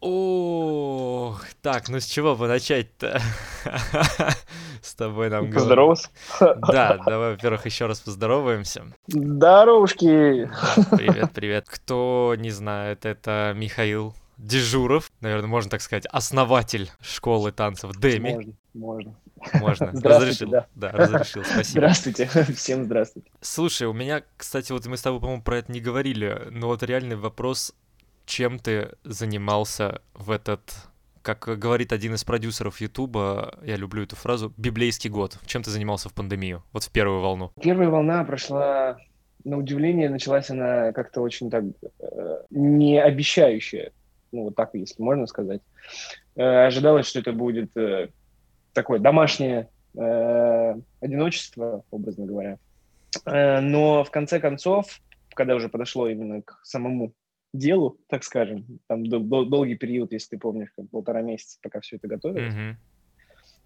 Ох, так, ну с чего бы начать-то? С тобой нам. Поздороваться. Да, давай, во-первых, еще раз поздороваемся. Здоровушки! Привет, привет. Кто не знает, это Михаил Дежуров, наверное, можно так сказать, основатель школы танцев Деми. Можно, можно. Можно. Здравствуйте, разрешил. да. Да, разрешил, спасибо. Здравствуйте, всем здравствуйте. Слушай, у меня, кстати, вот мы с тобой, по-моему, про это не говорили, но вот реальный вопрос, чем ты занимался в этот, как говорит один из продюсеров Ютуба, я люблю эту фразу, библейский год. Чем ты занимался в пандемию, вот в первую волну? Первая волна прошла, на удивление, началась она как-то очень так э, не обещающая, ну вот так, если можно сказать. Э, ожидалось, что это будет э, такое домашнее э, одиночество, образно говоря. Э, но в конце концов, когда уже подошло именно к самому делу, так скажем, там дол- дол- долгий период, если ты помнишь, как полтора месяца, пока все это готовилось, Мгм.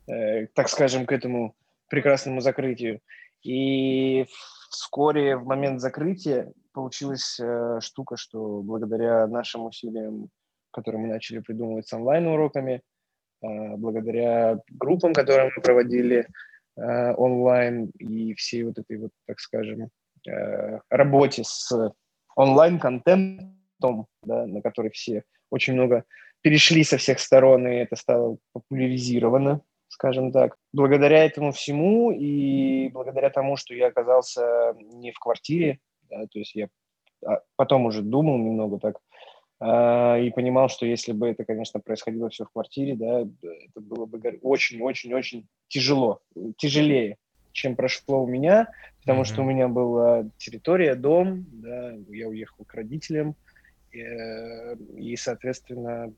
э, так скажем, к этому прекрасному закрытию. И вскоре, в момент закрытия, получилась э, штука, что благодаря нашим усилиям, которые мы начали придумывать с онлайн-уроками, э, благодаря группам, которые мы проводили э, онлайн, и всей вот этой вот, так скажем, э, работе с онлайн-контентом, да, на который все очень много перешли со всех сторон, и это стало популяризировано, скажем так. Благодаря этому всему и благодаря тому, что я оказался не в квартире, да, то есть я а, потом уже думал немного так, а, и понимал, что если бы это, конечно, происходило все в квартире, да, это было бы очень-очень-очень тяжело, тяжелее, чем прошло у меня, потому Мгм. что у меня была территория, дом, да, я уехал к родителям, и, соответственно,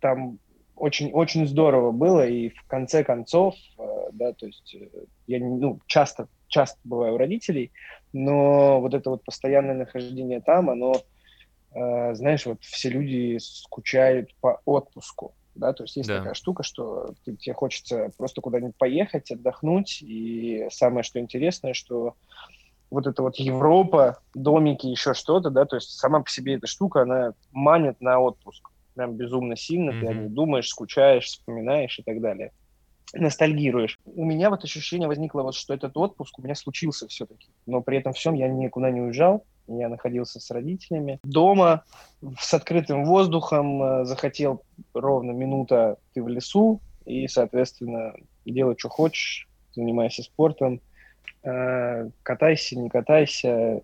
там очень-очень здорово было, и в конце концов, э, да, то есть э, я ну, часто, часто бываю у родителей, но вот это вот постоянное нахождение там, оно, э, знаешь, вот все люди скучают по отпуску, да, то есть есть Да. такая штука, что ты- тебе хочется просто куда-нибудь поехать, отдохнуть, и самое, что интересное, что вот эта вот Европа, домики, еще что-то, да, то есть сама по себе эта штука, она манит на отпуск прям безумно сильно, ты о ней думаешь, скучаешь, вспоминаешь и так далее. Ностальгируешь. У меня вот ощущение возникло, вот, что этот отпуск у меня случился все-таки. Но при этом всем я никуда не уезжал, я находился с родителями. Дома, с открытым воздухом, э, захотел ровно минута ты в лесу, и, соответственно, делай, что хочешь, занимайся спортом, катайся, не катайся,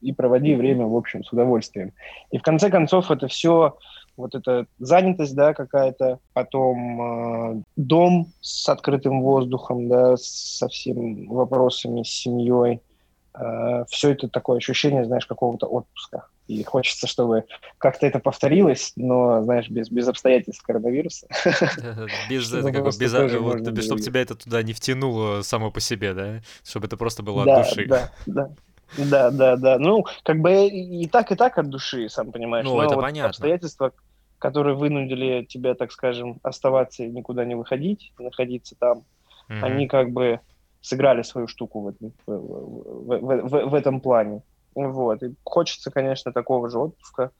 и проводи время, в общем, с удовольствием. И в конце концов это все, вот эта занятость, да, какая-то, потом э, дом с открытым воздухом, да, со всеми вопросами, с семьей, все это такое ощущение, знаешь, какого-то отпуска. И хочется, чтобы как-то это повторилось, но, знаешь, без, без обстоятельств коронавируса. Без, Чтобы ехать. тебя это туда не втянуло само по себе, да? Чтобы это просто было от души. Да, да. Да, да, да. Ну, как бы и так, и так от души, сам понимаешь. Ну, это понятно. обстоятельства, которые вынудили тебя, так скажем, оставаться и никуда не выходить, находиться там, они как бы сыграли свою штуку в этом, в, в- в- в- в этом плане. Вот. И хочется, конечно, такого же отпуска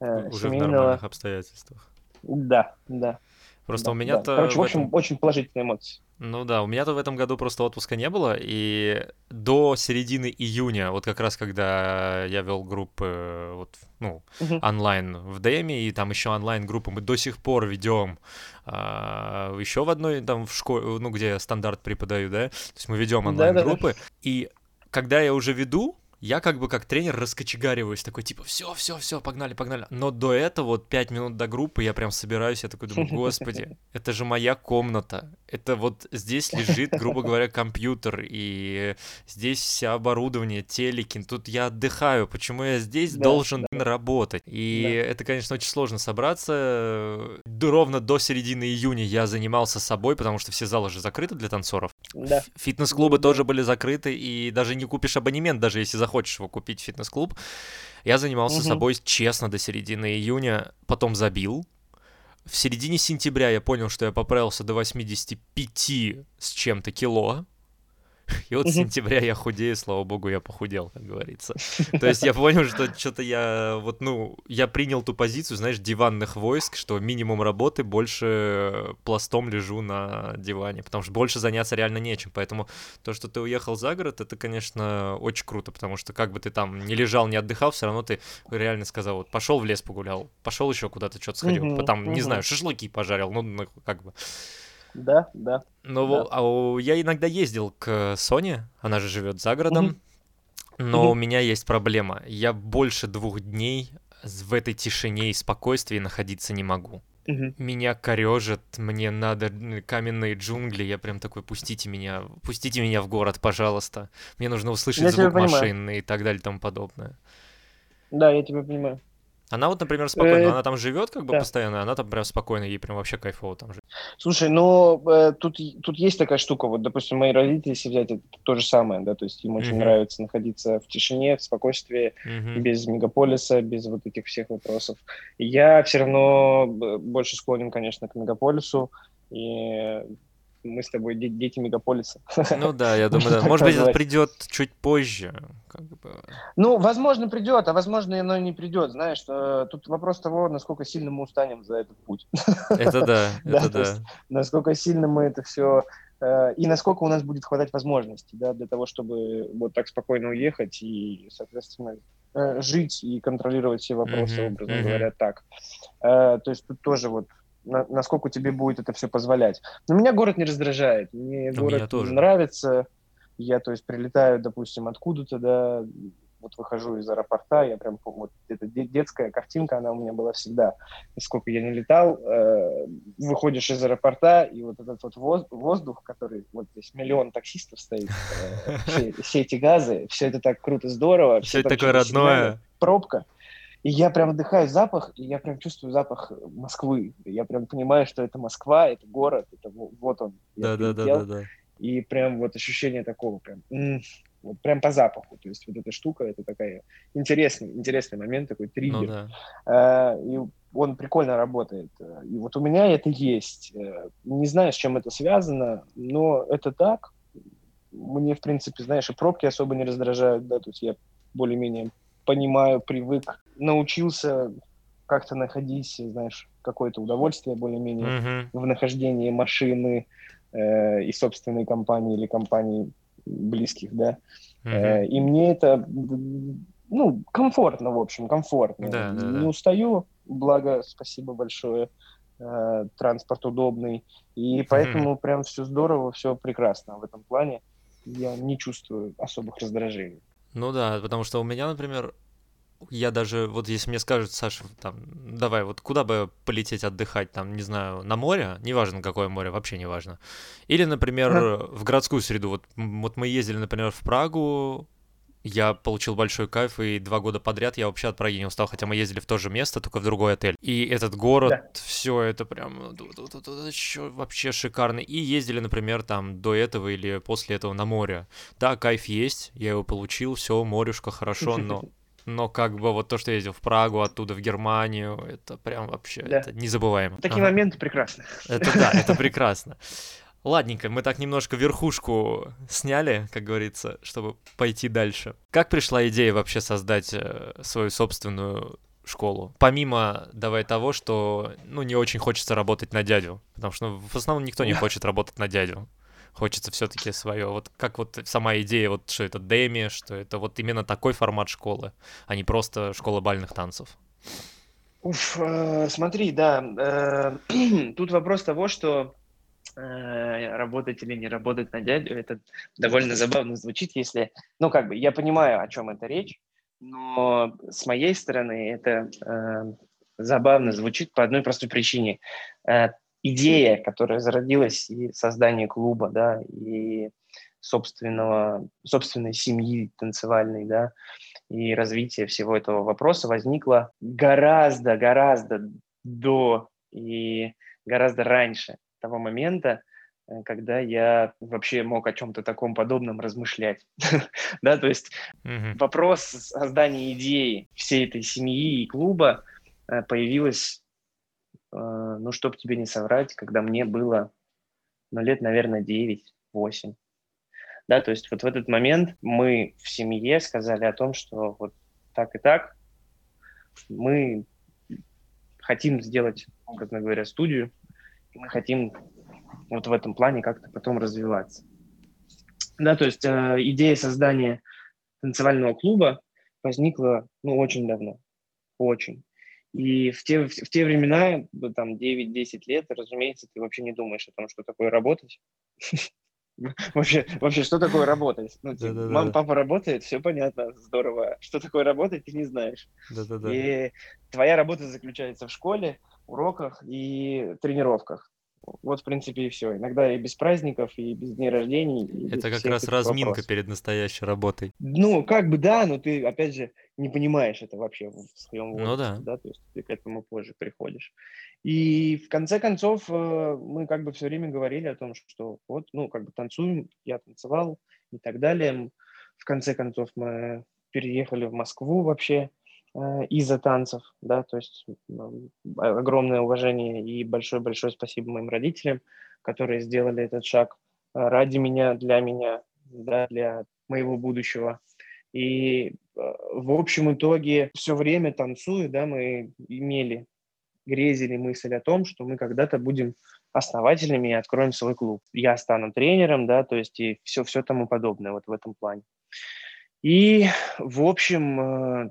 э, Уже в семейного. нормальных обстоятельствах. Да, да. Просто да, у меня-то... да. Короче, в общем, этом- очень положительные эмоции. Ну да, у меня-то в этом году просто отпуска не было, и до середины июня, вот как раз когда я вел группы, вот, ну, онлайн в Дэме, и там еще онлайн-группы мы до сих пор ведем еще в одной, там, в школе, ну, где я стандарт преподаю, да, то есть мы ведем онлайн-группы, и когда я уже веду, я как бы как тренер раскочегариваюсь, такой типа, все, все, все, погнали, погнали. Но до этого, вот пять минут до группы, я прям собираюсь, я такой думаю, господи, это же моя комната. Это вот здесь лежит, грубо говоря, компьютер, и здесь все оборудование, телеки. Тут я отдыхаю, почему я здесь Да, должен работать? И Да. это, конечно, очень сложно собраться. Ровно до середины июня я занимался собой, потому что все залы же закрыты для танцоров. Да. Фитнес-клубы Да. тоже были закрыты, и даже не купишь абонемент, даже если захочешь его купить в фитнес-клуб. Я занимался Мгм. собой честно до середины июня, потом забил. В середине сентября я понял, что я поправился до 85 с чем-то кило. И вот с сентября я худею, слава богу, я похудел, как говорится. То есть я понял, что что-то я вот, ну, я принял ту позицию, знаешь, диванных войск, что минимум работы, больше пластом лежу на диване, потому что больше заняться реально нечем. Поэтому то, что ты уехал за город, это, конечно, очень круто, потому что как бы ты там не лежал, не отдыхал, все равно ты реально сказал, вот пошел в лес погулял, пошел еще куда-то что-то сходил, там, не знаю, шашлыки пожарил, ну, ну как бы. Да, да. Ну, да. а я иногда ездил к Соне, она же живет за городом, но у меня есть проблема. Я больше двух дней в этой тишине и спокойствии находиться не могу. Меня корежит, мне надо каменные джунгли, я прям такой, пустите меня, пустите меня в город, пожалуйста. Мне нужно услышать я звук машины и так далее и тому подобное. Да, я тебя понимаю. Она вот, например, спокойно, э, она там живет как бы да. постоянно, она там прям спокойно, ей прям вообще кайфово там живет. Слушай, ну э, тут, тут есть такая штука, вот, допустим, мои родители, если взять, это то же самое, да, то есть им очень mm-hmm. нравится находиться в тишине, в спокойствии, mm-hmm. без мегаполиса, без вот этих всех вопросов. Я все равно больше склонен, конечно, к мегаполису, и мы с тобой дети мегаполиса. Ну да, я думаю, да. Может быть, это придет чуть позже. Как бы. Ну, возможно, придет, а возможно, оно не придет. Знаешь, тут вопрос того, насколько сильно мы устанем за этот путь. Это да, это да. Насколько сильно мы это все э, и насколько у нас будет хватать возможностей да, для того, чтобы вот так спокойно уехать и, соответственно, э, жить и контролировать все вопросы, образно говоря, так. Э, то есть тут тоже вот на, насколько тебе будет это все позволять. Но меня город не раздражает, мне Но город тоже. нравится. Я, то есть, прилетаю, допустим, откуда-то, да, вот выхожу из аэропорта, я прям, вот эта детская картинка, она у меня была всегда. И сколько я не летал, э, выходишь из аэропорта, и вот этот вот воздух, который, вот здесь миллион таксистов стоит, э, все, все эти газы, все это так круто, здорово. Все, это такое родное. Пробка. И я прям вдыхаю запах, и я прям чувствую запах Москвы. Я прям понимаю, что это Москва, это город, это вот он. Да, да, да, да, да. И прям вот ощущение такого прям, вот прям по запаху. То есть вот эта штука, это такая интересный, интересный момент, такой триггер. Ну, да. а, и он прикольно работает. И вот у меня это есть. Э, не знаю, с чем это связано, но это так. Мне, в принципе, знаешь, и пробки особо не раздражают, да, то есть я более-менее понимаю, привык, научился как-то находить, знаешь, какое-то удовольствие более-менее mm-hmm. в нахождении машины э, и собственной компании или компании близких, да. Mm-hmm. Э, и мне это, ну, комфортно, в общем, комфортно. Да, да, Не да. устаю, благо, спасибо большое, э, транспорт удобный, и поэтому mm-hmm. прям все здорово, все прекрасно в этом плане. Я не чувствую особых раздражений. Ну да, потому что у меня, например, я даже, вот если мне скажут, Саша, там, давай, вот куда бы полететь отдыхать, там, не знаю, на море, неважно какое море, вообще не важно. Или, например, в городскую среду. Вот, вот мы ездили, например, в Прагу, я получил большой кайф, и два года подряд я вообще от Праги не устал, хотя мы ездили в то же место, только в другой отель. И этот город, да. все это прям вообще шикарный. И ездили, например, там до этого или после этого на море. Да, кайф есть, я его получил, все, морюшка, хорошо, но но как бы вот то, что я ездил в Прагу, оттуда в Германию, это прям вообще да. это незабываемо. Такие ага. моменты прекрасны. Это да, это прекрасно. Ладненько, мы так немножко верхушку сняли, как говорится, чтобы пойти дальше. Как пришла идея вообще создать э, свою собственную школу? Помимо, давай, того, что, ну, не очень хочется работать на дядю, потому что ну, в основном никто не хочет работать на дядю. Хочется все-таки свое. Вот как вот сама идея, вот что это деми, что это вот именно такой формат школы, а не просто школа бальных танцев. Уф, э, смотри, да, э, тут вопрос того, что Э, работать или не работать на дядю, это довольно забавно звучит, если, ну, как бы, я понимаю, о чем это речь, но с моей стороны это э, забавно звучит по одной простой причине. Э, идея, которая зародилась и создание клуба, да, и собственного, собственной семьи танцевальной, да, и развитие всего этого вопроса возникла гораздо, гораздо до и гораздо раньше того момента, э, когда я вообще мог о чем-то таком подобном размышлять. да, то есть mm-hmm. вопрос создания идеи всей этой семьи и клуба э, появилась, ну, чтобы тебе не соврать, когда мне было, ну, лет, наверное, 9-8. Да, то есть вот в этот момент мы в семье сказали о том, что вот так и так мы хотим сделать, образно говоря, студию, и мы хотим вот в этом плане как-то потом развиваться. Да, то есть э, идея создания танцевального клуба возникла, ну, очень давно, очень. И в те, в, в те времена, там, 9-10 лет, разумеется, ты вообще не думаешь о том, что такое работать. Вообще, вообще, что такое работать? Ну, типа, мама, папа работает, все понятно, здорово. Что такое работать, ты не знаешь. Да-да-да. И твоя работа заключается в школе, уроках и тренировках. Вот, в принципе, и все. Иногда и без праздников, и без дней рождений. Это как раз разминка вопросов. перед настоящей работой. Ну, как бы да, но ты, опять же, не понимаешь это вообще в своем возрасте. Ну да. да. То есть ты к этому позже приходишь. И в конце концов э, мы как бы все время говорили о том, что вот, ну, как бы танцуем, я танцевал и так далее. В конце концов мы переехали в Москву вообще Э, из-за танцев, да, то есть огромное уважение и большое-большое спасибо моим родителям, которые сделали этот шаг э, ради меня, для меня, да, для моего будущего. И э, в общем итоге все время танцуя, да, мы имели, грезили мысль о том, что мы когда-то будем основателями и откроем свой клуб. Я стану тренером, да, то есть и все, все тому подобное вот в этом плане. И, в общем,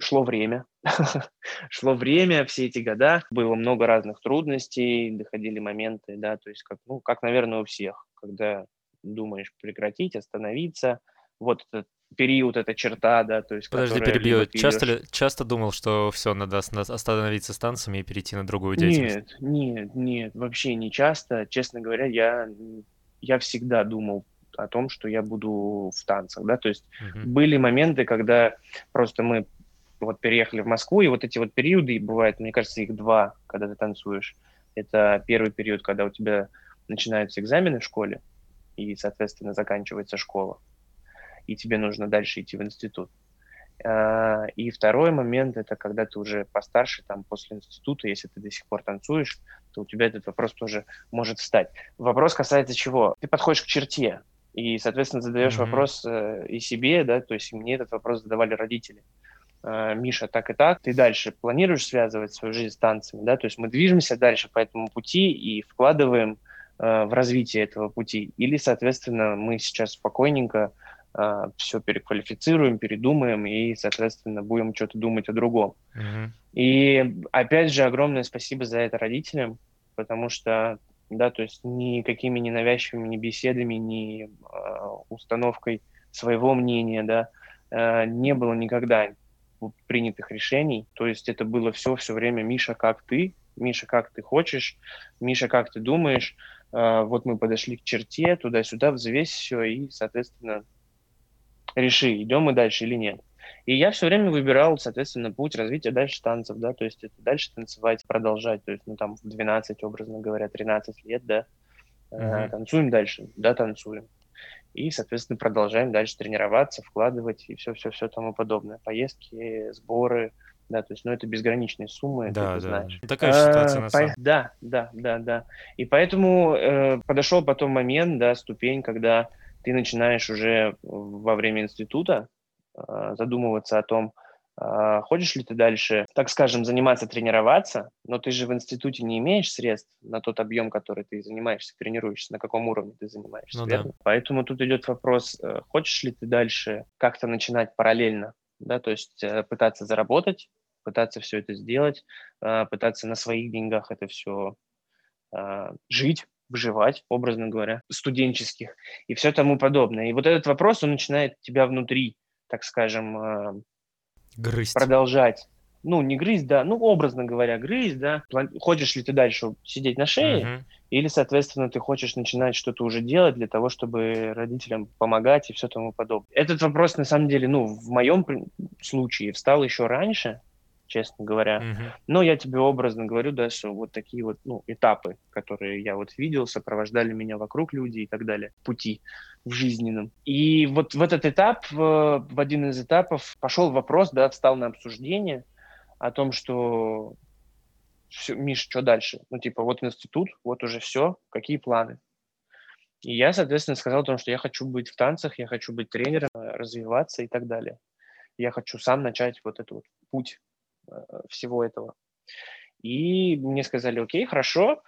шло время, шло время, все эти года, было много разных трудностей, доходили моменты, да, то есть как, ну, как, наверное, у всех, когда думаешь прекратить, остановиться, вот этот период, эта черта, да, то есть... Подожди, перебью. Часто, ли, часто думал, что все, надо остановиться с танцами и перейти на другую деятельность? Нет, нет, нет, вообще не часто. Честно говоря, я, я всегда думал о том, что я буду в танцах, да, то есть uh-huh. были моменты, когда просто мы вот переехали в Москву, и вот эти вот периоды, бывает, мне кажется, их два, когда ты танцуешь. Это первый период, когда у тебя начинаются экзамены в школе, и, соответственно, заканчивается школа, и тебе нужно дальше идти в институт. А, и второй момент – это когда ты уже постарше, там, после института, если ты до сих пор танцуешь, то у тебя этот вопрос тоже может встать. Вопрос касается чего? Ты подходишь к черте, и, соответственно, задаешь mm-hmm. вопрос э, и себе, да, то есть мне этот вопрос задавали родители. Э, Миша, так и так, ты дальше планируешь связывать свою жизнь с танцами, да, то есть мы движемся дальше по этому пути и вкладываем э, в развитие этого пути, или, соответственно, мы сейчас спокойненько э, все переквалифицируем, передумаем и, соответственно, будем что-то думать о другом. Mm-hmm. И, опять же, огромное спасибо за это родителям, потому что, да, то есть никакими ненавязчивыми ни беседами, ни э, установкой своего мнения, да, э, не было никогда принятых решений. То есть это было все все время «Миша, как ты?», «Миша, как ты хочешь?», «Миша, как ты думаешь?». А, вот мы подошли к черте, туда-сюда, взвесь все и, соответственно, реши, идем мы дальше или нет. И я все время выбирал, соответственно, путь развития дальше танцев, да, то есть это дальше танцевать, продолжать, то есть, ну, там, в 12, образно говоря, 13 лет, да, uh-huh. танцуем дальше, да, танцуем и, соответственно, продолжаем дальше тренироваться, вкладывать и все-все-все тому подобное. Поездки, сборы, да, то есть, ну, это безграничные суммы, да, ты да. знаешь. Такая ситуация, а, на самом деле. Да, да, да, да. И поэтому э, подошел потом момент, да, ступень, когда ты начинаешь уже во время института э, задумываться о том, а, хочешь ли ты дальше, так скажем, заниматься, тренироваться, но ты же в институте не имеешь средств на тот объем, который ты занимаешься, тренируешься, на каком уровне ты занимаешься, ну, верно? Да. Поэтому тут идет вопрос, э, хочешь ли ты дальше как-то начинать параллельно, да, то есть э, пытаться заработать, пытаться все это сделать, э, пытаться на своих деньгах это все жить, выживать, образно говоря, студенческих и все тому подобное. И вот этот вопрос, он начинает тебя внутри, так скажем, Грызть. продолжать. Ну, не грызть, да, ну, образно говоря, грызть, да. Хочешь ли ты дальше сидеть на шее, uh-huh. или, соответственно, ты хочешь начинать что-то уже делать для того, чтобы родителям помогать и все тому подобное. Этот вопрос, на самом деле, ну, в моем случае встал еще раньше, честно говоря. Угу. Но я тебе образно говорю, да, что вот такие вот ну, этапы, которые я вот видел, сопровождали меня вокруг люди и так далее, пути в жизненном. И вот в этот этап, в один из этапов пошел вопрос, да, встал на обсуждение о том, что все, Миш, что дальше? Ну, типа, вот институт, вот уже все, какие планы? И я, соответственно, сказал о том, что я хочу быть в танцах, я хочу быть тренером, развиваться и так далее. Я хочу сам начать вот этот вот путь э, всего этого. И мне сказали, окей, хорошо.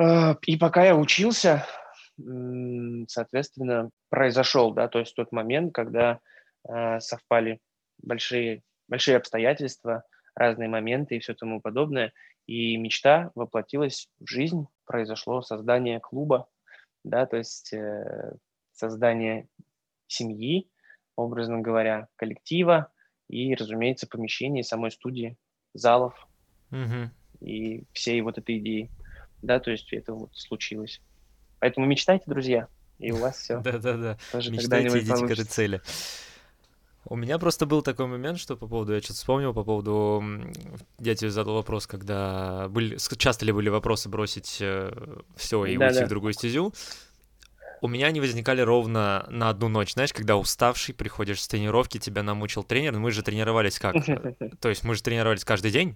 Э, и пока я учился, соответственно, произошел, да, то есть тот момент, когда э, совпали большие, большие обстоятельства, разные моменты и все тому подобное, и мечта воплотилась в жизнь, произошло создание клуба, да, то есть э, создание семьи, образно говоря, коллектива и, разумеется, помещений самой студии, залов угу. и всей вот этой идеи, да, то есть это вот случилось. Поэтому мечтайте, друзья, и у вас все. Да-да-да, мечтайте, идите к этой цели. У меня просто был такой момент, что по поводу, я что-то вспомнил, по поводу, я тебе задал вопрос, когда были, часто ли были вопросы бросить э, все и да, уйти да. в другую стезю. У меня они возникали ровно на одну ночь, знаешь, когда уставший, приходишь с тренировки, тебя намучил тренер, мы же тренировались как? То есть мы же тренировались каждый день,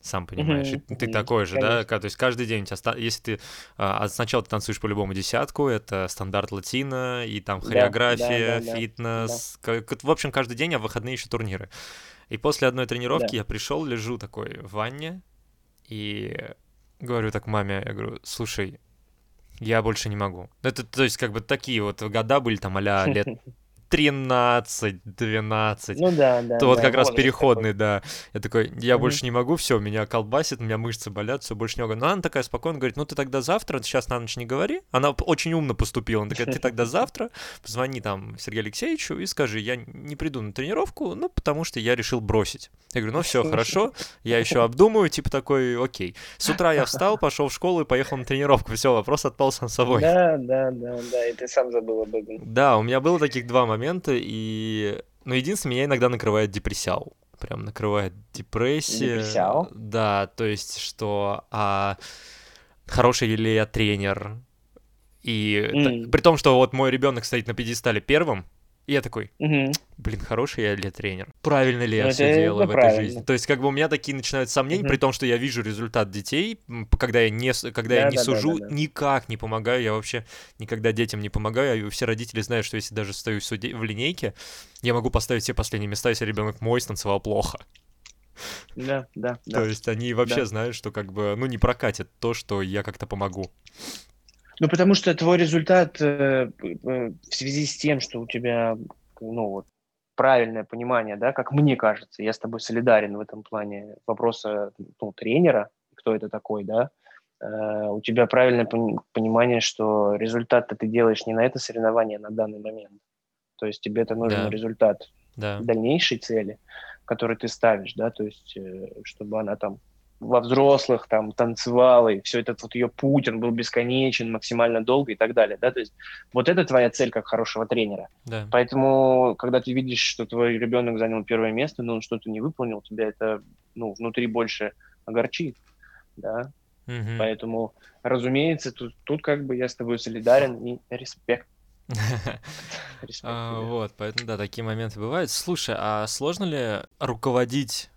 сам понимаешь. Mm-hmm. ты такой же, Конечно. да? То есть каждый день у тебя, если ты а, сначала ты танцуешь по-любому десятку, это стандарт латино, и там хореография, да, да, да, фитнес. Да. Как, в общем, каждый день, а в выходные еще турниры. И после одной тренировки да. я пришел, лежу такой в ванне, и говорю так маме, я говорю, слушай, я больше не могу. Это, то есть, как бы такие вот года были там а лет 13, 12. Ну да, да. То вот как раз переходный, такой. да. Я такой, я mm-hmm. больше не могу, все, меня колбасит, у меня мышцы болят, все, больше не могу. Но она такая спокойно говорит, ну ты тогда завтра, сейчас на ночь не говори. Она очень умно поступила. Она такая, ты тогда завтра позвони там Сергею Алексеевичу и скажи, я не приду на тренировку, ну потому что я решил бросить. Я говорю, ну все, хорошо, я еще обдумаю, типа такой, окей. С утра я встал, пошел в школу и поехал на тренировку. Все, вопрос отпал сам собой. Да, да, да, да, и ты сам забыл об этом. Да, у меня было таких два момента моменты, и... Ну, единственное, меня иногда накрывает депрессиал. Прям накрывает депрессия. Депрессиал? Да, то есть, что а, хороший ли я тренер, и mm. при том, что вот мой ребенок стоит на пьедестале первым, и я такой, угу. блин, хороший я ли тренер? Правильно ли я ну, все делаю в этой жизни? То есть, как бы у меня такие начинают сомнения, угу. при том, что я вижу результат детей, когда я не, когда да, я не да, сужу, да, да, да. никак не помогаю, я вообще никогда детям не помогаю, а все родители знают, что если даже стою в, суде, в линейке, я могу поставить все последние места, если ребенок мой станцевал плохо. Да, да, да. То есть они вообще да. знают, что как бы, ну, не прокатит то, что я как-то помогу. Ну, потому что твой результат э, э, в связи с тем, что у тебя, ну, вот, правильное понимание, да, как мне кажется, я с тобой солидарен в этом плане вопроса ну, тренера, кто это такой, да, э, у тебя правильное понимание, что результат ты делаешь не на это соревнование а на данный момент. То есть тебе это нужен да. результат да. дальнейшей цели, который ты ставишь, да, то есть э, чтобы она там во взрослых там танцевала, и все этот вот ее путь, он был бесконечен, максимально долго и так далее, да, то есть вот это твоя цель как хорошего тренера. Да. Поэтому, когда ты видишь, что твой ребенок занял первое место, но он что-то не выполнил, тебя это, ну, внутри больше огорчит, да, угу. поэтому, разумеется, тут, тут как бы я с тобой солидарен и респект. А, вот, поэтому, да, такие моменты бывают. Слушай, а сложно ли руководить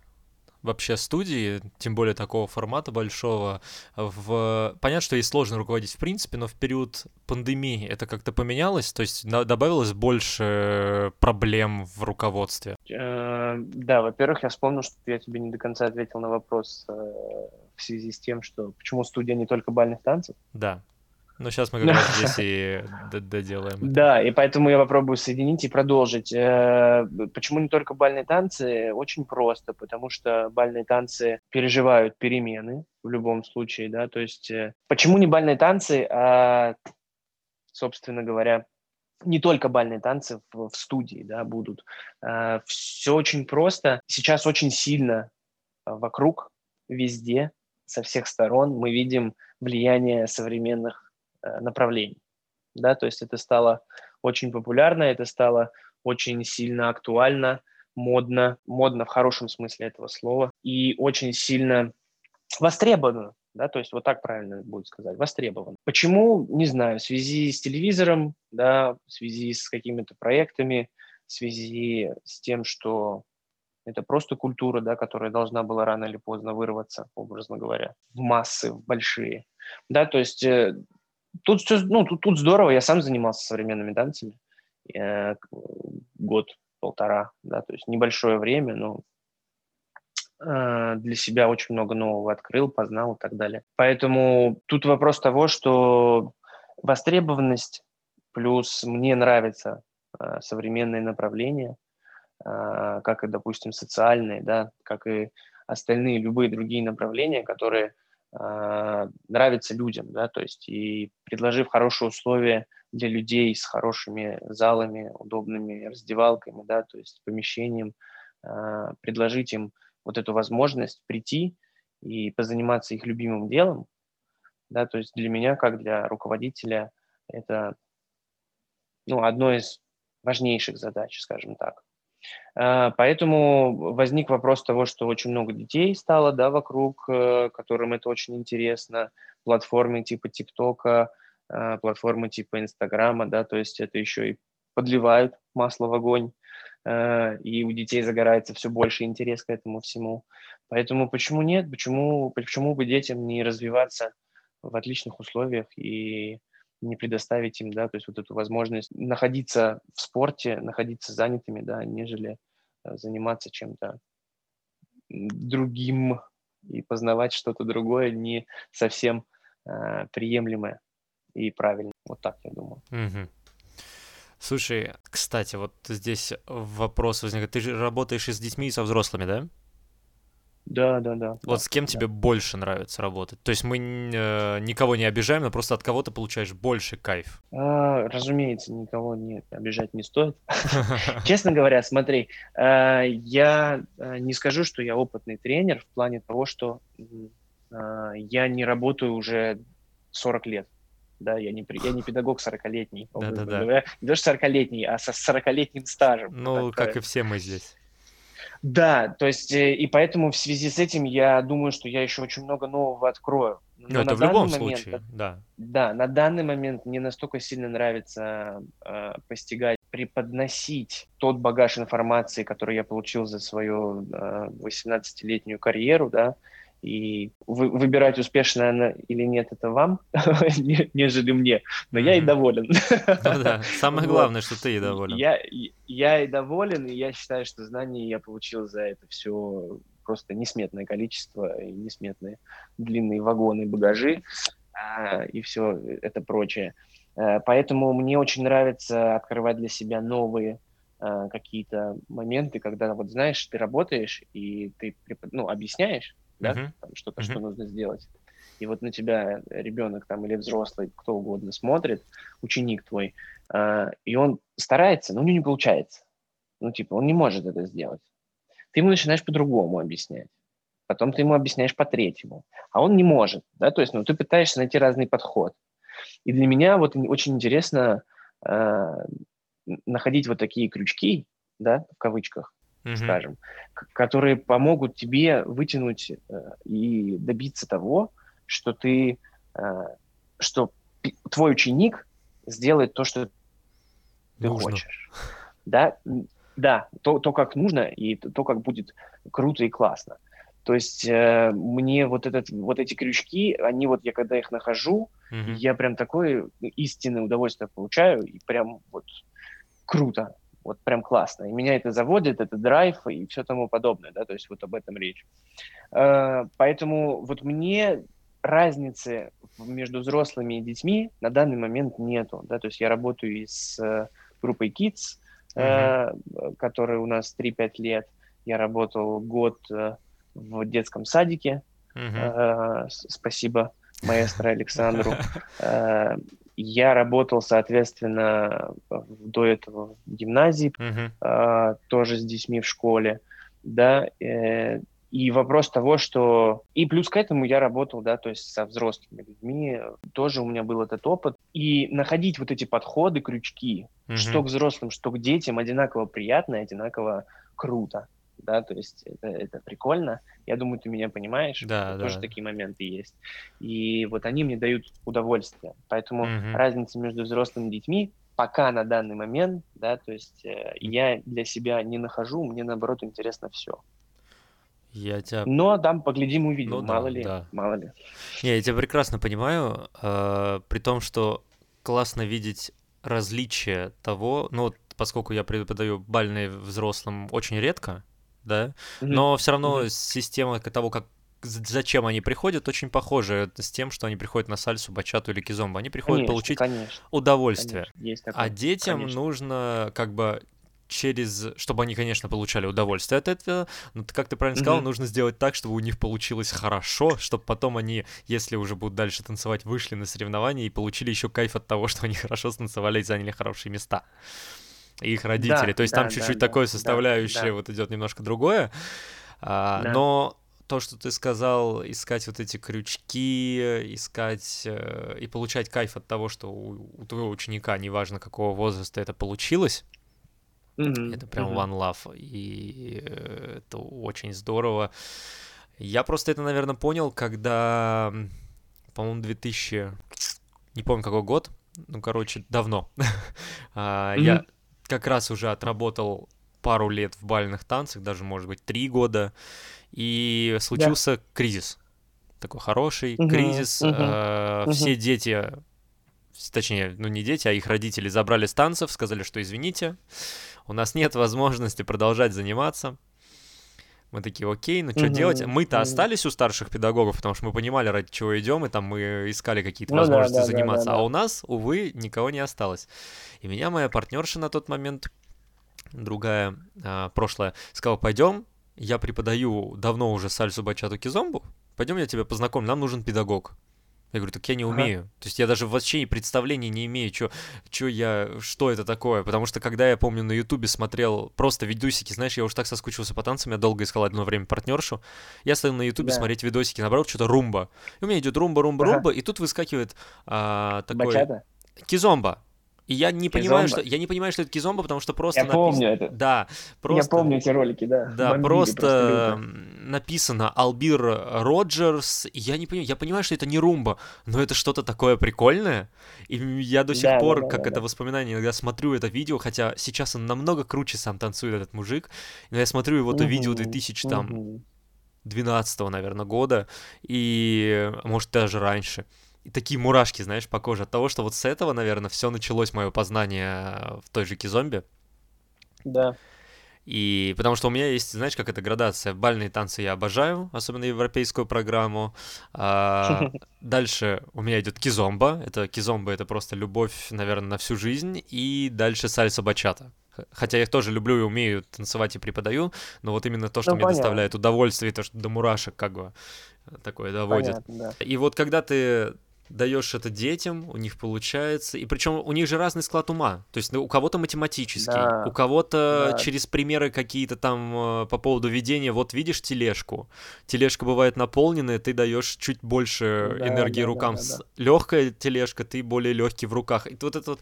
вообще студии, тем более такого формата большого, в... понятно, что ей сложно руководить в принципе, но в период пандемии это как-то поменялось, то есть добавилось больше проблем в руководстве? Э, да, во-первых, я вспомнил, что я тебе не до конца ответил на вопрос э, в связи с тем, что почему студия не только бальных танцев. Да. Ну, сейчас мы как раз здесь и доделаем. Да, и поэтому я попробую соединить и продолжить. Э, почему не только бальные танцы? Очень просто, потому что бальные танцы переживают перемены в любом случае, да, то есть э, почему не бальные танцы, а, собственно говоря, не только бальные танцы в, в студии, да, будут. Э, Все очень просто. Сейчас очень сильно вокруг, везде, со всех сторон мы видим влияние современных направлений. Да, то есть это стало очень популярно, это стало очень сильно актуально, модно, модно в хорошем смысле этого слова, и очень сильно востребовано, да, то есть вот так правильно будет сказать, востребован. Почему? Не знаю, в связи с телевизором, да, в связи с какими-то проектами, в связи с тем, что это просто культура, да, которая должна была рано или поздно вырваться, образно говоря, в массы, в большие. Да, то есть э, Тут все, ну, тут, тут здорово, я сам занимался современными танцами э, год, полтора, да, то есть небольшое время, но э, для себя очень много нового открыл, познал и так далее. Поэтому тут вопрос того, что востребованность плюс мне нравится э, современные направления, как и, допустим, социальные, да, как и остальные любые другие направления, которые э, нравятся людям, да, то есть и предложив хорошие условия для людей с хорошими залами, удобными раздевалками, да, то есть помещением, э, предложить им вот эту возможность прийти и позаниматься их любимым делом, да, то есть для меня, как для руководителя, это ну, одно из важнейших задач, скажем так. А, поэтому возник вопрос того, что очень много детей стало да, вокруг, э, которым это очень интересно, платформы типа ТикТока, а, платформы типа Инстаграма, да, то есть это еще и подливают масло в огонь, и у детей загорается все больше интерес к этому всему. Поэтому почему нет? Почему, почему бы детям не развиваться в отличных условиях и не предоставить им, да, то есть вот эту возможность находиться в спорте, находиться занятыми, да, нежели э, заниматься чем-то другим и познавать что-то другое, не совсем э, приемлемое и правильное. Вот так я думаю. Угу. Слушай, кстати, вот здесь вопрос возникает. Ты же работаешь и с детьми, и со взрослыми, да? Да, да, да. Вот да, с кем да. тебе больше нравится работать? То есть мы э, никого не обижаем, но просто от кого ты получаешь больше кайф. А, разумеется, никого не обижать не стоит. Честно говоря, смотри, э, я э, не скажу, что я опытный тренер в плане того, что э, я не работаю уже 40 лет. Да, я не, я не педагог 40-летний. Да-да-да. Не даже 40-летний, а со 40-летним стажем. Ну, как и все мы здесь. Да, то есть, э, и поэтому в связи с этим я думаю, что я еще очень много нового открою. Но ну, это в любом момент, случае, да. Да, на данный момент мне настолько сильно нравится э, постигать, преподносить тот багаж информации, который я получил за свою э, 18-летнюю карьеру, да, и вы, выбирать, успешно она или нет, это вам, нежели мне. Но я и доволен. Ну да, самое главное, что ты и доволен. Я, я и доволен, и я считаю, что знаний я получил за это все просто несметное количество и несметные длинные вагоны, багажи а, и все это прочее. А, поэтому мне очень нравится открывать для себя новые а, какие-то моменты, когда, вот знаешь, ты работаешь и ты ну, объясняешь, да, uh-huh. там, что-то, uh-huh. что нужно сделать. И вот на тебя ребенок там или взрослый, кто угодно смотрит, ученик твой, э, и он старается, но у него не получается. Ну, типа, он не может это сделать. Ты ему начинаешь по-другому объяснять. Потом ты ему объясняешь по-третьему. А он не может, да, то есть, ну, ты пытаешься найти разный подход. И для меня вот очень интересно э, находить вот такие крючки, да, в кавычках, mm-hmm. скажем, которые помогут тебе вытянуть э, и добиться того, что ты, э, что твой ученик сделает то, что ты нужно. хочешь. Да, да, то, то, как нужно, и то, то, как будет круто и классно. То есть э, мне вот, этот, вот эти крючки, они вот, я когда их нахожу, mm-hmm. я прям такое истинное удовольствие получаю, и прям вот круто вот прям классно. И меня это заводит, это драйв и все тому подобное, да, то есть вот об этом речь. Э, поэтому вот мне разницы между взрослыми и детьми на данный момент нету, да, то есть я работаю и с э, группой Kids, mm-hmm. которая у нас 3-5 лет, я работал год в детском садике, mm-hmm. спасибо маэстро Александру. Я работал, соответственно, до этого в гимназии, uh-huh. э, тоже с детьми в школе, да, э, и вопрос того, что... И плюс к этому я работал, да, то есть со взрослыми людьми, тоже у меня был этот опыт. И находить вот эти подходы, крючки, uh-huh. что к взрослым, что к детям, одинаково приятно, одинаково круто да, то есть это, это прикольно. Я думаю, ты меня понимаешь. Да, Тоже да. такие моменты есть. И вот они мне дают удовольствие. Поэтому угу. разница между взрослыми и детьми пока на данный момент, да, то есть э, я для себя не нахожу, мне наоборот интересно все. Я тебя... Но там поглядим, увидим, Ну да, мало ли, да. мало ли. Не, я тебя прекрасно понимаю, э, при том, что классно видеть различия того, ну, вот поскольку я преподаю бальные взрослым очень редко, да, Мгм. но все равно Мгм. система того, как зачем они приходят, очень похожа с тем, что они приходят на сальсу, бачату или кизомбо. Они приходят Конечно, получить конечно, удовольствие. конечно, А такое, детям конечно. нужно как бы через, чтобы они, конечно, получали удовольствие от этого, но как ты правильно сказал, Мгм. нужно сделать так, чтобы у них получилось хорошо, чтобы потом они, если уже будут дальше танцевать, вышли на соревнования и получили еще кайф от того, что они хорошо станцевали и заняли хорошие места. И их родители. То есть да, там да, чуть-чуть да, такое да, составляющее да. вот идет немножко другое. А, Да. Но то, что ты сказал, искать вот эти крючки, искать э, и получать кайф от того, что у, у твоего ученика, неважно какого возраста это получилось, Мгм, это прям мгм. one love, и э, это очень здорово. Я просто это, наверное, понял, когда, по-моему, 2000, не помню какой год, ну, короче, давно. А, Я. как раз уже отработал пару лет в бальных танцах, даже, может быть, три года, и случился кризис. Такой хороший Мгм, кризис. мгм, э, Все мгм. дети, точнее, ну не дети, а их родители забрали с танцев, сказали, что извините, у нас нет возможности продолжать заниматься. Мы такие, окей, ну что Мгм, делать? Мы-то мгм. остались у старших педагогов, потому что мы понимали, ради чего идем, и там мы искали какие-то Ну да, возможности да, да, заниматься. да, А да. у нас, увы, никого не осталось. И меня моя партнерша на тот момент, другая, а, прошлая, сказала, пойдем, я преподаю давно уже сальсу бачату кизомбу, пойдем я тебя познакомлю, нам нужен педагог. Я говорю, так я не Ага. умею. То есть я даже вообще и представления не имею, что чё я, что это такое. Потому что когда я помню на Ютубе смотрел просто видосики, знаешь, я уж так соскучился по танцам, я долго искал одно время партнершу. Я стал на Ютубе Да. смотреть видосики, наоборот, что-то румба. И у меня идет румба, румба, Ага. румба, и тут выскакивает а, такой Бачата? кизомба. И я не понимаю, что Кизомба? я не понимаю, что это кизомба, потому что просто Я помню написано- это. Да, просто. Я помню эти ролики, да. Да, бомбили просто м, написано Албир Роджерс. Я не понимаю, я понимаю, что это не румба, но это что-то такое прикольное. И я до сих Да, пор, да, как да, это да. воспоминание, иногда смотрю это видео, хотя сейчас он намного круче сам танцует, этот мужик. Но я смотрю его то видео Мгм, 2000 там мгм. 12 наверное, года, и может даже раньше. И такие мурашки, знаешь, по коже от того, что вот с этого, наверное, все началось мое познание в той же Кизомбе. Да. И потому что у меня есть, знаешь, как это градация. Бальные танцы я обожаю, особенно европейскую программу. А, дальше у меня идет кизомба. Это кизомба это просто любовь, наверное, на всю жизнь. И дальше сальса бачата. Хотя я их тоже люблю и умею танцевать и преподаю, но вот именно то, что Ну, мне понятно. доставляет удовольствие, то, что до мурашек как бы э, такое доводит. Понятно, да. И вот когда ты даешь это детям, у них получается, и причем у них же разный склад ума. То есть ну, у кого-то математический, Да, у кого-то да. через примеры какие-то там э, по поводу ведения. Вот видишь тележку, тележка бывает наполненная, ты даешь чуть больше Да, энергии да, да, рукам. да, да. Легкая тележка, ты более легкий в руках. И вот это вот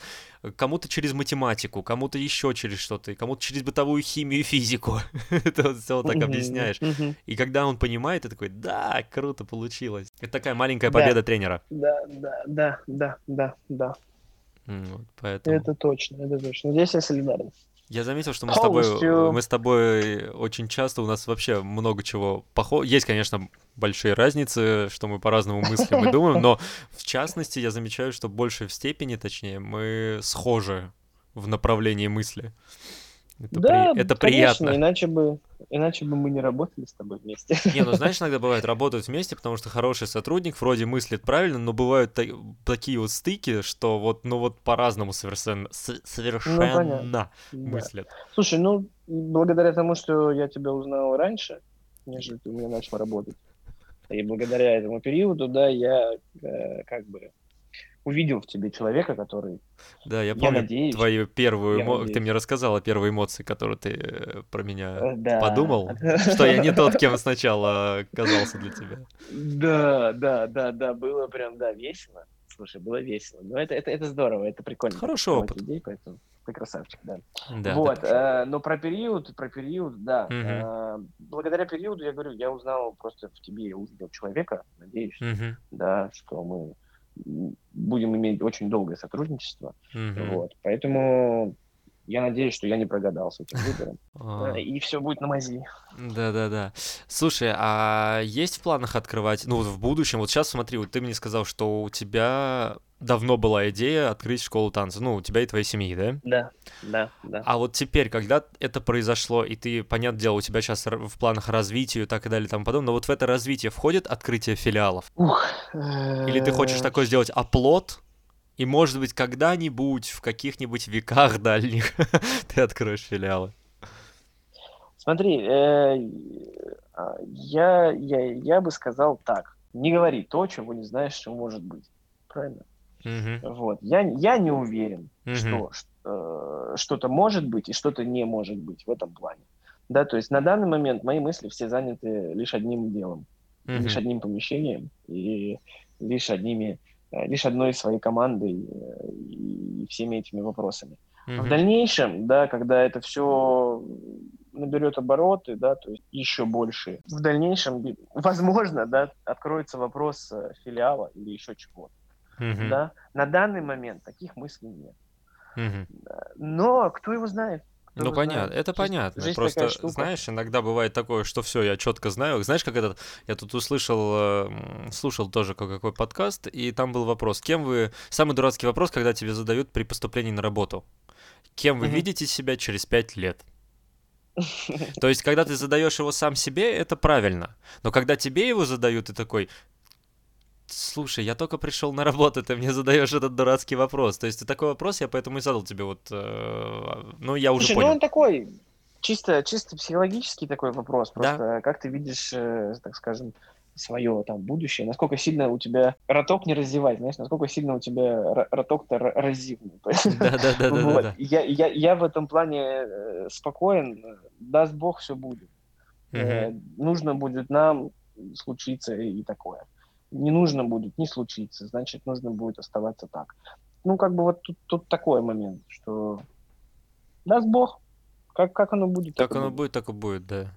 кому-то через математику, кому-то еще через что-то, кому-то через бытовую химию и физику. Это вот все так объясняешь. И когда он понимает, ты такой, да, круто получилось. Это такая маленькая Да. победа тренера. Да, да, да, да, да, да. Поэтому Это точно, это точно. Здесь я солидарен. Я заметил, что мы с тобой, мы с тобой очень часто у нас вообще много чего похоже. Есть, конечно, большие разницы, что мы по-разному мыслим и думаем, но в частности я замечаю, что в большей степени, точнее, мы схожи в направлении мысли. Это, да, при- это конечно, приятно. иначе бы, иначе бы мы не работали с тобой вместе. Не, ну знаешь, иногда бывает, работают вместе, потому что хороший сотрудник вроде мыслит правильно, но бывают та- такие вот стыки, что вот, ну вот по-разному совершенно, с- совершенно. Да. мыслят. Слушай, ну, благодаря тому, что я тебя узнал раньше, нежели ты у меня начал работать, и благодаря этому периоду, да, я э, как бы увидел в тебе человека, который... Да, я Я помню надеюсь, твою первую, я надеюсь. ты мне рассказала первые эмоции, которые ты э, про меня э, да. подумал, что я не тот, кем сначала казался для тебя. Да, да, да, да, было прям, да, весело. Слушай, было весело. Но это, это, это здорово, это прикольно. Хороший опыт. людей, поэтому ты красавчик, да. Да, вот, э, но про период, про период, да. Мгм. э, благодаря периоду, я говорю, я узнал просто в тебе, я увидел человека, надеюсь, Мгм, да, что мы будем иметь очень долгое сотрудничество. мгм. Вот, поэтому Я надеюсь, что я не прогадал с этим выбором. А. Э, И все будет на мази. Да-да-да. Слушай, а есть в планах открывать, ну, вот в будущем, вот сейчас смотри, вот ты мне сказал, что у тебя давно была идея открыть школу танца, ну, у тебя и твоей семьи, да? Да, да, да. А вот теперь, когда это произошло, и ты, понятное дело, у тебя сейчас в планах развития и так и далее и тому подобное, но вот в это развитие входит открытие филиалов? Ух, Или ты хочешь э, такой сделать оплот, и, может быть, когда-нибудь, в каких-нибудь веках дальних, ты откроешь филиалы? Смотри, э, а, я, я, я бы сказал так. Не говори то, чего не знаешь, что может быть. Правильно? Мгм, Вот. Я, я не уверен, мгм, что э, что-то может быть и что-то не может быть в этом плане. Да, то есть на данный момент мои мысли все заняты лишь одним делом, лишь мгм, одним помещением и лишь одними, э, лишь одной своей командой э, и всеми этими вопросами. В мгм. дальнейшем, да, когда это все наберет обороты, да, то есть еще больше, в дальнейшем, возможно, да, откроется вопрос э, филиала или еще чего-то, Мгм, да. На данный момент таких мыслей нет. мгм. Но кто его знает? Кто Ну, понятно, знает? это Жизнь- понятно. жизнь Просто, знаешь, иногда бывает такое, что все, я четко знаю. Знаешь, как этот, я тут услышал, э, м, слушал тоже ка- какой подкаст, и там был вопрос, кем вы, самый дурацкий вопрос, когда тебе задают при поступлении на работу. Кем вы видите себя через пять лет? То есть, когда ты задаешь его сам себе, это правильно. Но когда тебе его задают, ты такой, слушай, я только пришел на работу, ты мне задаешь этот дурацкий вопрос. То есть, такой вопрос я поэтому и задал тебе вот, э, ну, я уже Слушай, ну понял. он такой, чисто, чисто психологический такой вопрос. Да. Просто как ты видишь, э, так скажем, свое там будущее, насколько сильно у тебя роток не раздевать, знаешь, насколько сильно у тебя ро- роток-то р- раззевнут. Да-да-да-да-да. Вот. Я, я, я в этом плане э, спокоен, даст Бог, все будет. Э, нужно будет нам случиться и такое. Не нужно будет не случиться, значит, нужно будет оставаться так. Ну, как бы вот тут, тут такой момент, что даст Бог, как, как оно будет, Как оно будет, так и будет, да.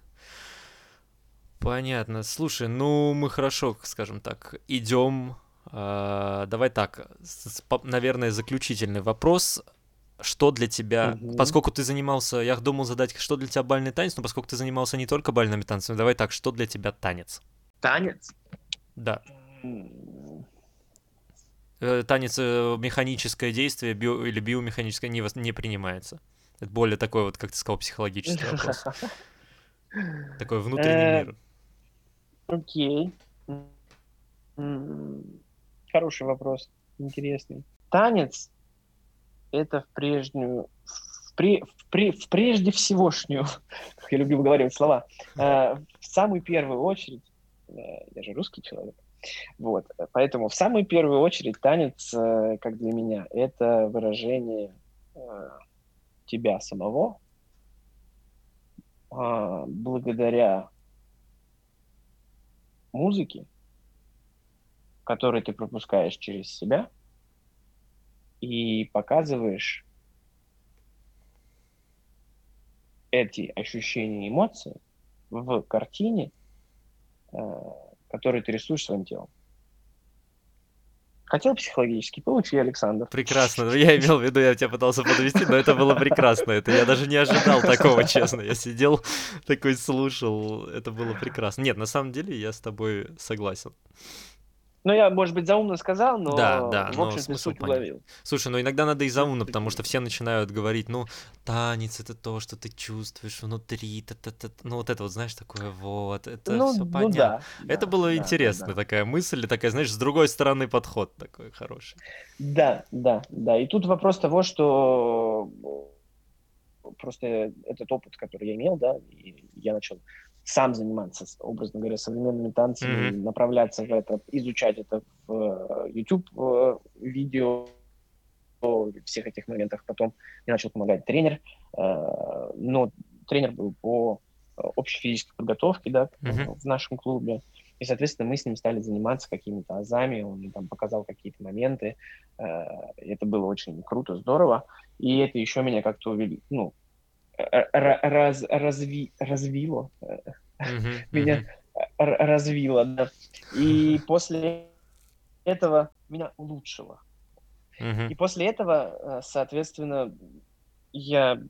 Понятно. Слушай, ну мы хорошо, скажем так, идем. А, давай так, с- по- наверное, заключительный вопрос. Что для тебя, Мгм. поскольку ты занимался, я думал задать, что для тебя бальный танец, но поскольку ты занимался не только бальными танцами, давай так, что для тебя танец? Танец? Да. Э, Танец э, механическое действие био- или биомеханическое не, не принимается. Это более такой вот, как ты сказал, психологический вопрос. Такой внутренний Э, мир. Окей. Хороший вопрос, интересный. Танец – это в прежнюю, в, пре- в, пре- в прежде всегошнюю, как я люблю выговаривать слова, в самую первую очередь, я же русский человек, вот, э, поэтому в самую первую очередь танец, э, как для меня, это выражение э, тебя самого, а, благодаря музыки, которую ты пропускаешь через себя и показываешь эти ощущения и эмоции в картине, которую ты рисуешь своим телом. Хотел психологически, получи, Александр. Прекрасно. Ну, Я имел в виду, я тебя пытался подвести, но это было прекрасно. Это я даже не ожидал такого, честно. Я сидел такой слушал. Это было прекрасно. Нет, на самом деле я с тобой согласен. Ну, я, может быть, заумно сказал, но, Да, да, в но общем, ты смысл суть понятен. уловил. Слушай, ну иногда надо и заумно, потому что все начинают говорить, ну, танец это то, что ты чувствуешь внутри, та -та -та. ну вот это вот, знаешь, такое вот, это ну, все ну понятно. да. Это да, было да, интересно, да, такая мысль, такая, знаешь, с другой стороны подход такой хороший. Да, да, да. И тут вопрос того, что э, просто этот опыт, который я имел, да, я начал сам заниматься, образно говоря, современными танцами, Мгм. направляться в это, изучать это в э, YouTube э, видео, всех этих моментах. Потом мне начал помогать тренер, э, но тренер был по общей физической подготовке, да, Мгм. в нашем клубе. И, соответственно, мы с ним стали заниматься какими-то азами, он мне там показал какие-то моменты. Это было очень круто, здорово. И это еще меня как-то увели- ну, раз, разви, развило, Меня- развило, да. И после этого меня улучшило. И после этого, э, соответственно, я,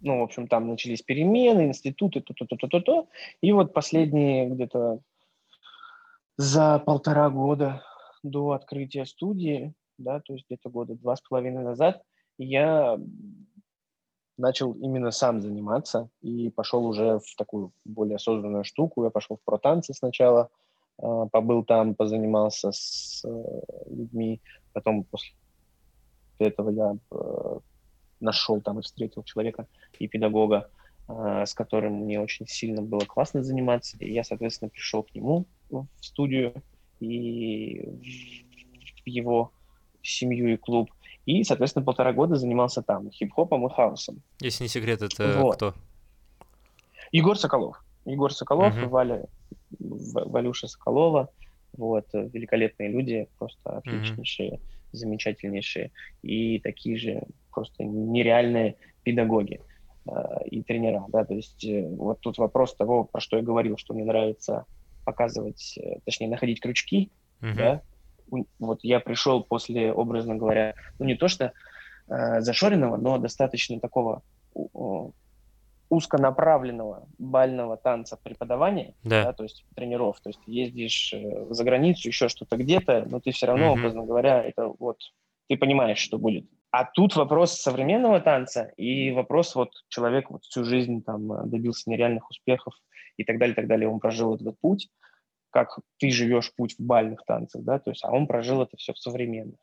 ну, в общем, там начались перемены, институты, то-то-то-то-то, и вот последние где-то за полтора года до открытия студии, да, то есть где-то года два с половиной назад, я начал именно сам заниматься и пошел уже в такую более осознанную штуку. Я пошел в протанцы сначала, а, побыл там, позанимался с э, людьми, потом после этого я э, нашел там и встретил человека и педагога, а, с которым мне очень сильно было классно заниматься. И я, соответственно, пришел к нему в студию и в его семью и клуб. И, соответственно, полтора года занимался там хип-хопом и хаосом. Если не секрет, это вот. кто? Егор Соколов. Егор Соколов uh-huh. и Валя, Валюша Соколова. Вот, великолепные люди, просто отличнейшие, uh-huh. замечательнейшие. И такие же просто нереальные педагоги э, и тренера, да, то есть э, вот тут вопрос того, про что я говорил, что мне нравится показывать, э, точнее, находить крючки, uh-huh. да, вот я пришел после, образно говоря, ну не то что э, зашоренного, но достаточно такого э, узконаправленного бального танца преподавания, да. Да, то есть тренеров, то есть ездишь э, за границу, еще что-то где-то, но ты все равно, mm-hmm. образно говоря, это вот ты понимаешь, что будет. А тут вопрос современного танца и вопрос вот человек вот всю жизнь там добился нереальных успехов и так далее, так далее, он прожил этот путь, как ты живешь путь в бальных танцах, да, то есть, а он прожил это все в современных.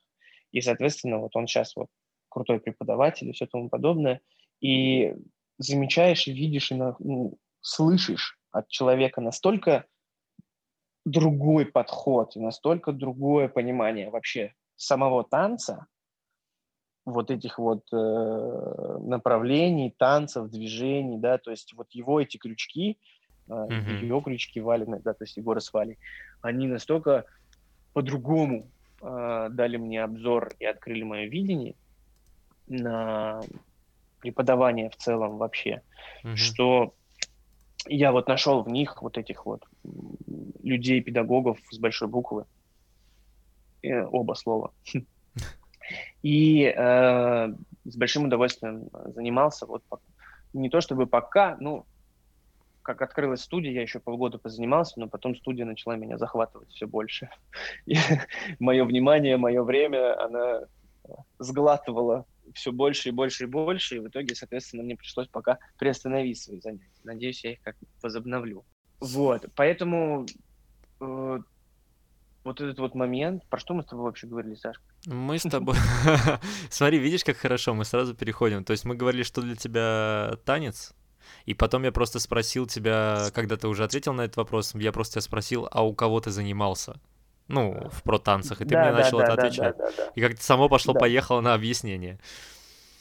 И, соответственно, вот он сейчас вот крутой преподаватель и все тому подобное, и замечаешь, видишь, и ну, слышишь от человека настолько другой подход, и настолько другое понимание вообще самого танца, вот этих вот э, направлений, танцев, движений, да, то есть вот его эти крючки, mm-hmm. ее крючки Валины, да, то есть Егора с Валей, они настолько по-другому э, дали мне обзор и открыли мое видение на преподавание в целом вообще, mm-hmm. что я вот нашел в них вот этих вот людей, педагогов с большой буквы, э, оба слова. И э, с большим удовольствием занимался. Вот не то чтобы пока, ну, как открылась студия, я еще полгода позанимался, но потом студия начала меня захватывать все больше. И мое внимание, мое время, она сглатывала все больше и больше и больше, и в итоге, соответственно, мне пришлось пока приостановить свои занятия. Надеюсь, я их как возобновлю. Вот, поэтому э, вот этот вот момент, про что мы с тобой вообще говорили, Сашка? Мы с тобой... Смотри, видишь, как хорошо, мы сразу переходим. То есть мы говорили, что для тебя танец, и потом я просто спросил тебя, когда ты уже ответил на этот вопрос, я просто тебя спросил, а у кого ты занимался? Ну, в про-танцах, и ты да, мне да, начал да, это да, отвечать. Да, да, да. И как-то само пошло-поехало да. на объяснение.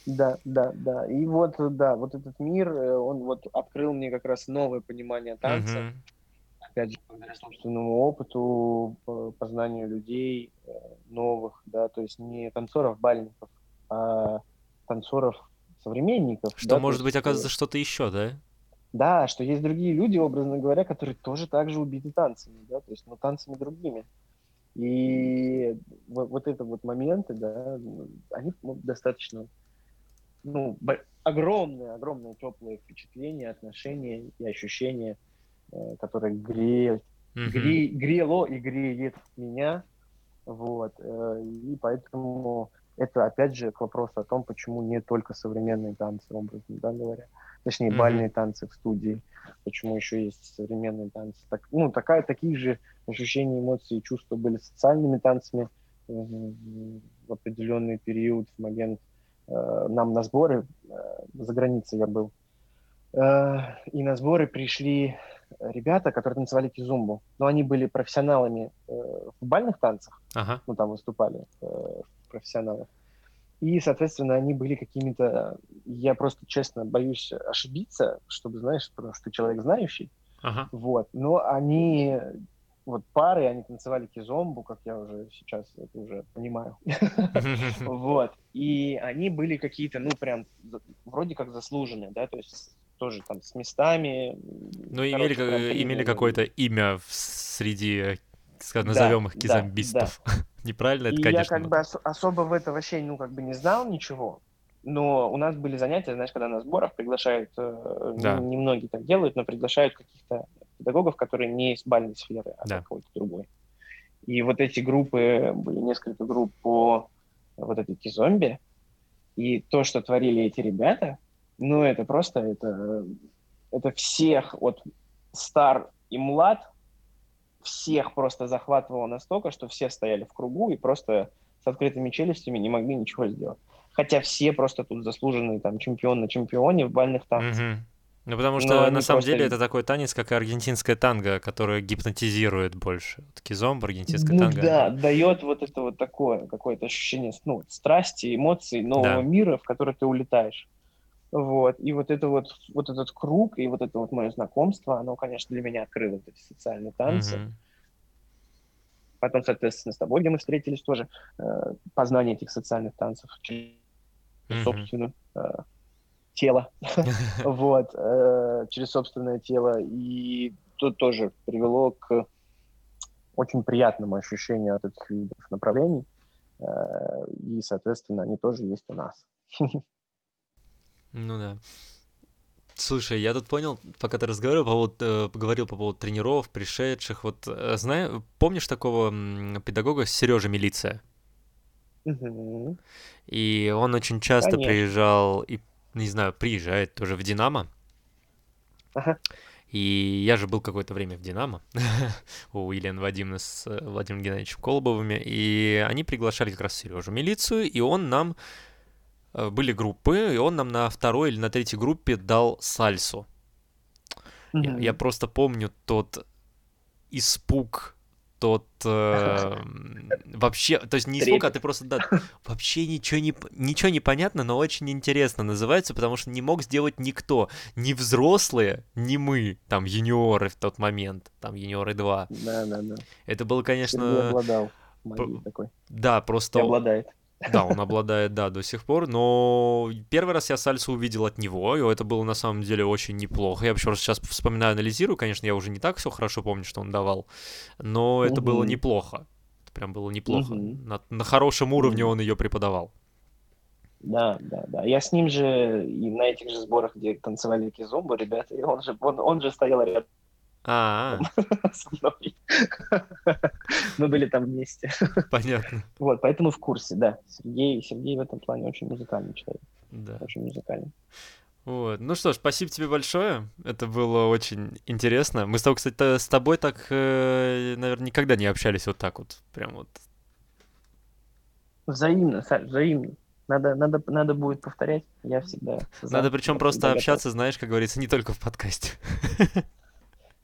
Да, да, да. И вот, да, вот этот мир, э, он вот открыл мне как раз новое понимание танца. Uh-huh. Опять же, благодаря собственному опыту, познанию людей э, новых, да, то есть не танцоров-бальников, а танцоров современников. Что да, может быть, оказывается, что-то еще, да? Да, что есть другие люди, образно говоря, которые тоже так же убиты танцами, да, то есть, но танцами другими. И вот, вот это вот моменты, да, они ну, достаточно, ну, огромные, огромные теплые впечатления, отношения и ощущения, э, которые mm-hmm. гре, грело и греет меня, вот, э, и поэтому это, опять же, к вопросу о том, почему не только современные танцы, образно да, говоря, точнее, mm-hmm. бальные танцы в студии, почему еще есть современные танцы. Так, ну, такая, такие же ощущения, эмоции и чувства были социальными танцами в определенный период, в момент э, нам на сборы, э, за границей я был, э, и на сборы пришли ребята, которые танцевали кизумбу, но они были профессионалами э, в бальных танцах, ага. ну, там выступали э, профессионалов. И, соответственно, они были какими-то... Я просто, честно, боюсь ошибиться, чтобы, знаешь, потому что ты человек знающий. Ага. Вот. Но они... Вот пары, они танцевали кизомбу, как я уже сейчас это уже понимаю. Вот. И они были какие-то, ну, прям, вроде как заслуженные, да, то есть тоже там с местами. Ну, имели, имели какое-то имя среди, назовем их кизомбистов. Неправильно это, и конечно. я как бы ос- особо в это вообще, ну, как бы не знал ничего. Но у нас были занятия, знаешь, когда на сборах приглашают, э, Да. немногие так делают, но приглашают каких-то педагогов, которые не из бальной сферы, а Да. какой-то другой. И вот эти группы, были несколько групп по вот этой зомби, и то, что творили эти ребята, ну, это просто, это, это всех, от стар и млад, всех просто захватывало настолько, что все стояли в кругу и просто с открытыми челюстями не могли ничего сделать. Хотя все просто тут заслуженные там чемпион на чемпионе в бальных танцах. Мгм. Ну, потому Но что они на самом просто- деле это такой танец, как и аргентинская танго, которая гипнотизирует больше. Вот кизомб, аргентинская Ну танго. да, дает вот это вот такое какое-то ощущение ну, страсти, эмоций, нового Да. мира, в который ты улетаешь. Вот. И вот это вот, вот этот круг, и вот это вот мое знакомство, оно, конечно, для меня открыло вот эти социальные танцы. Мгм. Потом, соответственно, с тобой, где мы встретились тоже, э, познание этих социальных танцев через, Мгм. собственно, э, тело. Вот. э, Через собственное тело. И тут тоже привело к очень приятному ощущению от этих видов направлений. Э, И, соответственно, они тоже есть у нас. Ну да. Слушай, я тут понял, пока ты разговаривал по поводу, э, говорил по поводу тренеров, пришедших, вот, э, знаю, помнишь такого м, педагога Сережа Милиция? Мгм. И он очень часто Конечно. приезжал, и, не знаю, приезжает тоже в Динамо. Ага. И я же был какое-то время в Динамо у Елены Вадимовны с э, Владимиром Геннадьевичем Колобовыми, и они приглашали как раз Сережу милицию, и он нам были группы, и он нам на второй или на третьей группе дал сальсу. Я, я Мгм. просто помню тот испуг, тот э, вообще, то есть не испуг, а ты просто да, вообще ничего не ничего не понятно, но очень интересно называется, потому что не мог сделать никто, ни взрослые, ни мы, там юниоры в тот момент, там юниоры 2. Да, да, да. Это было, конечно, обладал магией такой. да, просто обладает. Да, он обладает, да, до сих пор, но первый раз я сальсу увидел от него, и это было на самом деле очень неплохо. Я вообще просто сейчас вспоминаю, анализирую, конечно, я уже не так все хорошо помню, что он давал, но это было неплохо. Это прям было неплохо. На, на хорошем уровне Мгм. он ее преподавал. Да, да, да. Я с ним же и на этих же сборах, где танцевали кизумбу, ребята, и он же, он, он же стоял рядом А, со мной. Мы были там вместе. понятно. Вот, поэтому в курсе, да. Сергей, Сергей в этом плане очень музыкальный человек. Да. Очень музыкальный. Вот. Ну что ж, спасибо тебе большое. Это было очень интересно. Мы с тобой, кстати, та- с тобой так, наверное, никогда не общались вот так вот. Прям вот. Взаимно, Саш, взаимно. Надо, надо, надо будет повторять. Я всегда за. Надо причем просто всегда готов. общаться, знаешь, как говорится, не только в подкасте.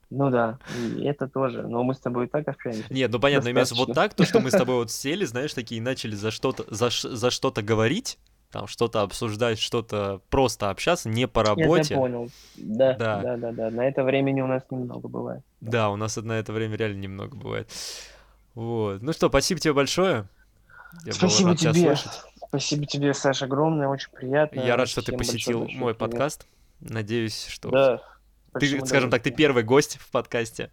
Ну да, и это тоже. Но мы с тобой и так общаемся. Нет, ну понятно, имеется вот так, то, что мы с тобой вот сели, знаешь, такие начали за что-то, за, за что-то говорить, там что-то обсуждать, что-то просто общаться, не по Я тебя работе. понял. Да, Да. да, да, да, На это времени у нас немного бывает. Да, у нас на это время реально немного бывает. Вот. Ну что, спасибо тебе большое. Я был Спасибо рад тебя тебе. слышать. Спасибо тебе, Саша, огромное, очень приятно. Я рад, что ты Всем посетил большой-большой мой привет. подкаст. Надеюсь, что Да. Ты, скажем так, ты первый гость в подкасте.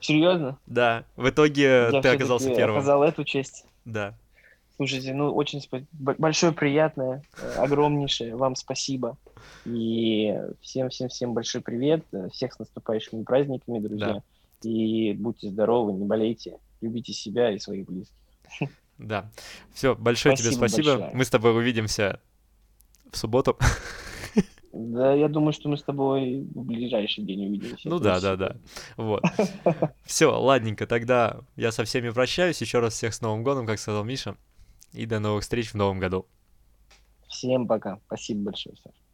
Серьезно? Да, в итоге Я ты оказался первым. оказал эту честь. Да. Слушайте, ну, очень б- большое приятное, э, огромнейшее вам спасибо. И всем-всем-всем большой привет. Всех с наступающими праздниками, друзья. И будьте здоровы, не болейте. Любите себя и своих близких. Да. Все, большое тебе Спасибо спасибо. большое. Мы с тобой увидимся в субботу. Да, я думаю, что мы с тобой в ближайший день увидимся. Ну да, да, да. Вот. Все, ладненько, тогда я со всеми прощаюсь. Еще раз всех с Новым годом, как сказал Миша. И до новых встреч в новом году. Всем пока. Спасибо большое, Саша.